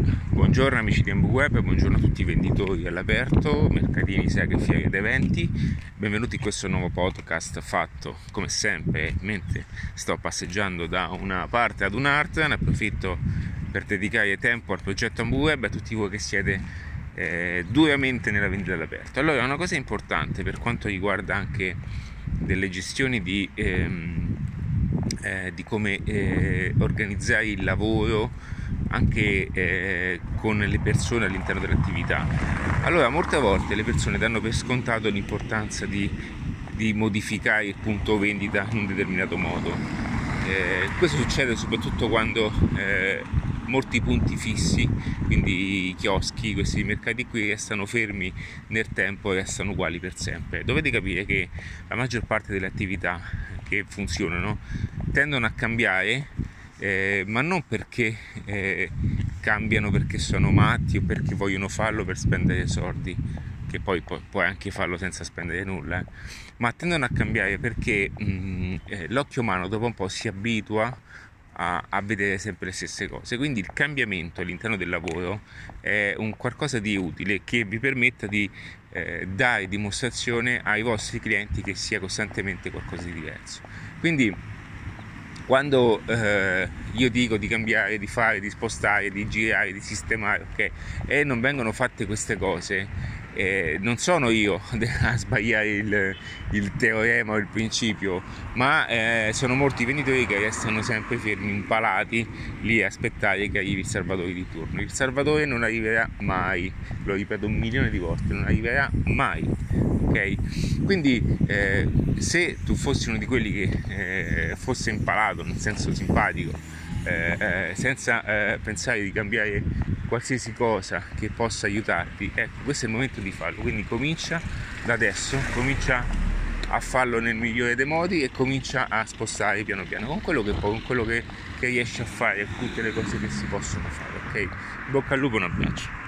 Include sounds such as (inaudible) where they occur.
Buongiorno amici di Web, buongiorno a tutti i venditori all'aperto, mercatini, seghe, fiere ed eventi. Benvenuti in questo nuovo podcast fatto come sempre mentre sto passeggiando da una parte ad un'altra. Ne approfitto per dedicare tempo al progetto Web e a tutti voi che siete eh, duramente nella vendita all'aperto. Allora, una cosa importante per quanto riguarda anche delle gestioni di, ehm, eh, di come eh, organizzare il lavoro anche eh, con le persone all'interno dell'attività. Allora, molte volte le persone danno per scontato l'importanza di, di modificare il punto vendita in un determinato modo. Eh, questo succede soprattutto quando eh, molti punti fissi, quindi i chioschi, questi mercati qui restano fermi nel tempo e restano uguali per sempre. Dovete capire che la maggior parte delle attività che funzionano tendono a cambiare eh, ma non perché eh, cambiano perché sono matti o perché vogliono farlo per spendere soldi, che poi pu- puoi anche farlo senza spendere nulla, eh. ma tendono a cambiare perché mh, mm, eh, l'occhio umano dopo un po' si abitua a, a, vedere sempre le stesse cose. Quindi il cambiamento all'interno del lavoro è un qualcosa di utile che vi permetta di eh, dare dimostrazione ai vostri clienti che sia costantemente qualcosa di diverso. Quindi quando eh, io dico di cambiare, di fare, di spostare, di girare, di sistemare, ok, e non vengono fatte queste cose, eh, non sono io (laughs) a sbagliare il, il, teorema o il principio, ma eh, sono molti venditori che restano sempre fermi, impalati lì a aspettare che arrivi il salvatore di turno. Il salvatore non arriverà mai, lo ripeto un milione di volte, non arriverà mai ok? Quindi eh, se tu fossi uno di quelli che eh, fosse impalato, nel senso simpatico, eh, eh senza pensare di cambiare qualsiasi cosa che possa aiutarti, ecco, questo è il momento di farlo. Quindi comincia da adesso, comincia a farlo nel migliore dei modi e comincia a spostare piano piano con quello che può, con quello che, che riesci a fare, tutte le cose che si possono fare, ok? Bocca al lupo, un abbraccio.